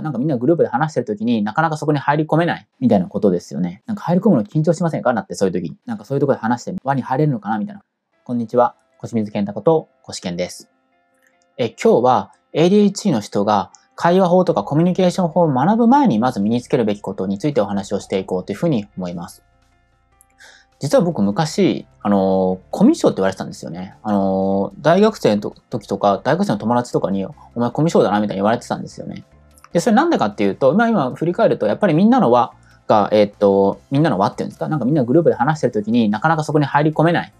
なんかみんなグループで話してる時になかなかそこに入り込めないみたいなことですよね。なんか入り込むの緊張しませんか？なってそういう時に。なんかそういうとこで話して輪に入れるのかな？みたいな。こんにちは。腰水健太こと腰健です。え、今日は ADHD の人が会話法とかコミュニケーション法を学ぶ前にまず身につけるべきことについてお話をしていこうというふうに思います。実は僕昔、あの、コミュ障って言われてたんですよね。あの、大学生の時とか、大学生の友達とかに、お前コミュ障だなみたいに言われてたんですよね。で、それなんでかっていうと、まあ今振り返ると、やっぱりみんなの輪が、えー、っと、みんなの輪っていうんですか？なんかみんなグループで話してるときになかなかそこに入り込めない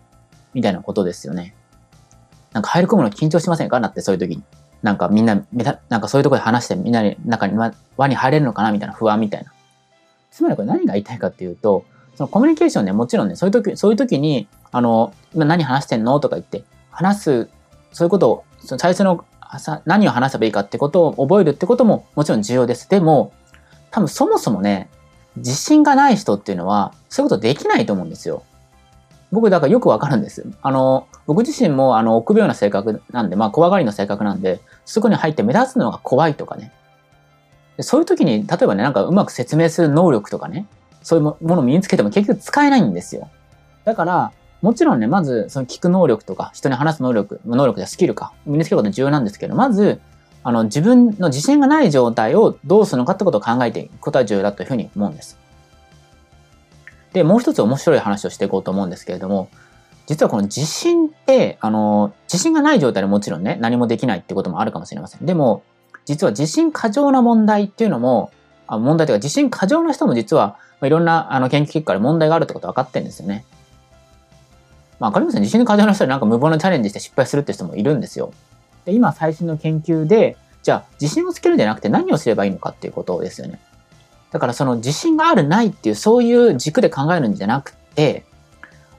みたいなことですよね。なんか入り込むの緊張しませんか？なってそういう時に。なんかみんな、なんかそういうところで話してみんなに中に輪に入れるのかな？みたいな不安みたいな。つまりこれ何が言いたいかっていうと、そのコミュニケーションね、もちろんね、そういう時、そういう時に、あの、今何話してんの？とか言って、話す、そういうことを、その最初の何を話せばいいかってことを覚えるってことももちろん重要です。でも、多分そもそもね、自信がない人っていうのは、そういうことできないと思うんですよ。僕、だからよくわかるんです。あの、僕自身も、あの、臆病な性格なんで、まあ、怖がりの性格なんで、そこに入って目立つのが怖いとかね。そういう時に、例えばね、なんかうまく説明する能力とかね、そういうものを身につけても結局使えないんですよ。だから、もちろんね、まず、その聞く能力とか、人に話す能力、能力やスキルか、身につけること重要なんですけど、まず、あの、自分の自信がない状態をどうするのかってことを考えていくことは重要だというふうに思うんです。で、もう一つ面白い話をしていこうと思うんですけれども、実はこの自信って、あの、自信がない状態でもちろんね、何もできないってこともあるかもしれません。でも、実は自信過剰な問題っていうのも、あ問題というか自信過剰な人も実は、ま、いろんなあの研究結果で問題があるってこと分かってるんですよね。まあ、わかりますね。自信過剰な人でなんか無謀なチャレンジして失敗するって人もいるんですよ。で、今最新の研究で、じゃあ自信をつけるんじゃなくて何をすればいいのかっていうことですよね。だからその自信があるないっていうそういう軸で考えるんじゃなくて、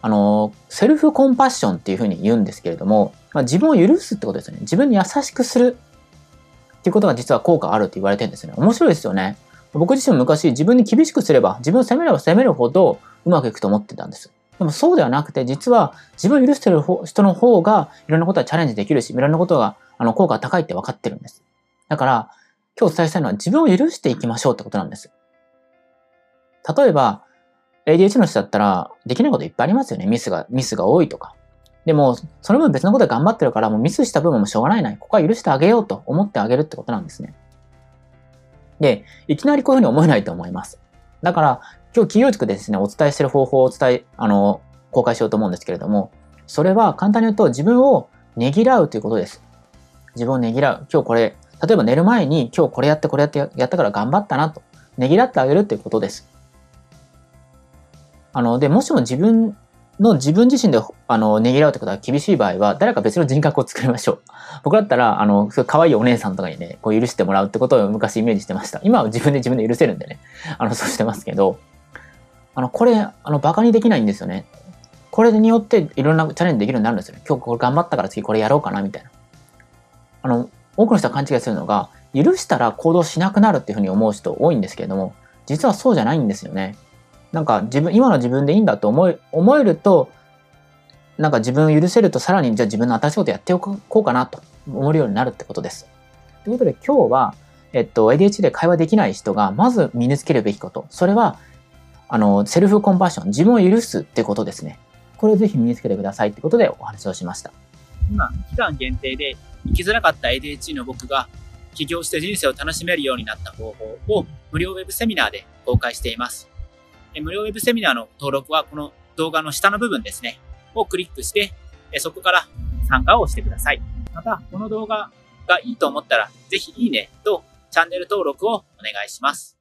あの、セルフコンパッションっていうふうに言うんですけれども、まあ、自分を許すってことですよね。自分に優しくするっていうことが実は効果あるって言われてるんですよね。面白いですよね。僕自身も昔自分に厳しくすれば、自分を責めれば責めるほどうまくいくと思ってたんです。でもそうではなくて、実は自分を許してる人の方がいろんなことはチャレンジできるし、いろんなことがあの効果が高いって分かってるんです。だから、今日お伝えしたいのは自分を許していきましょうってことなんです。例えば、ADHD の人だったらできないこといっぱいありますよね。ミスが、ミスが多いとか。でも、その分別のことで頑張ってるから、もうミスした部分もしょうがないな。ここは許してあげようと思ってあげるってことなんですね。で、いきなりこういうふうに思えないと思います。だから、今日企業塾でですね、お伝えしてる方法をお伝え、あの、公開しようと思うんですけれども、それは簡単に言うと自分をねぎらうということです。自分をねぎらう。今日これ、例えば寝る前に今日これやってこれやってやったから頑張ったなと、ねぎらってあげるっていうことです。あの、で、もしも自分の自分自身であのねぎらうってことが厳しい場合は、誰か別の人格を作りましょう。僕だったら、あの、可愛いお姉さんとかにね、こう許してもらうってことを昔イメージしてました。今は自分で自分で許せるんでね、あの、そうしてますけど、あの、これ、あの、馬鹿にできないんですよね。これによっていろんなチャレンジできるようになるんですよね。今日これ頑張ったから次これやろうかな、みたいな。あの、多くの人は勘違いするのが、許したら行動しなくなるっていうふうに思う人多いんですけれども、実はそうじゃないんですよね。なんか自分、今の自分でいいんだと思え、思えると、なんか自分を許せるとさらにじゃあ自分の新しいことやっておこうかなと思えるようになるってことです。ということで今日は、えっと、ADHD で会話できない人がまず身につけるべきこと。それは、あの、セルフコンパッション、自分を許すってことですね。これをぜひ身につけてくださいってことでお話をしました。今、期間限定で生きづらかった ADHD の僕が起業して人生を楽しめるようになった方法を無料ウェブセミナーで公開しています。無料ウェブセミナーの登録はこの動画の下の部分ですね、をクリックして、そこから参加をしてください。また、この動画がいいと思ったら、ぜひいいねとチャンネル登録をお願いします。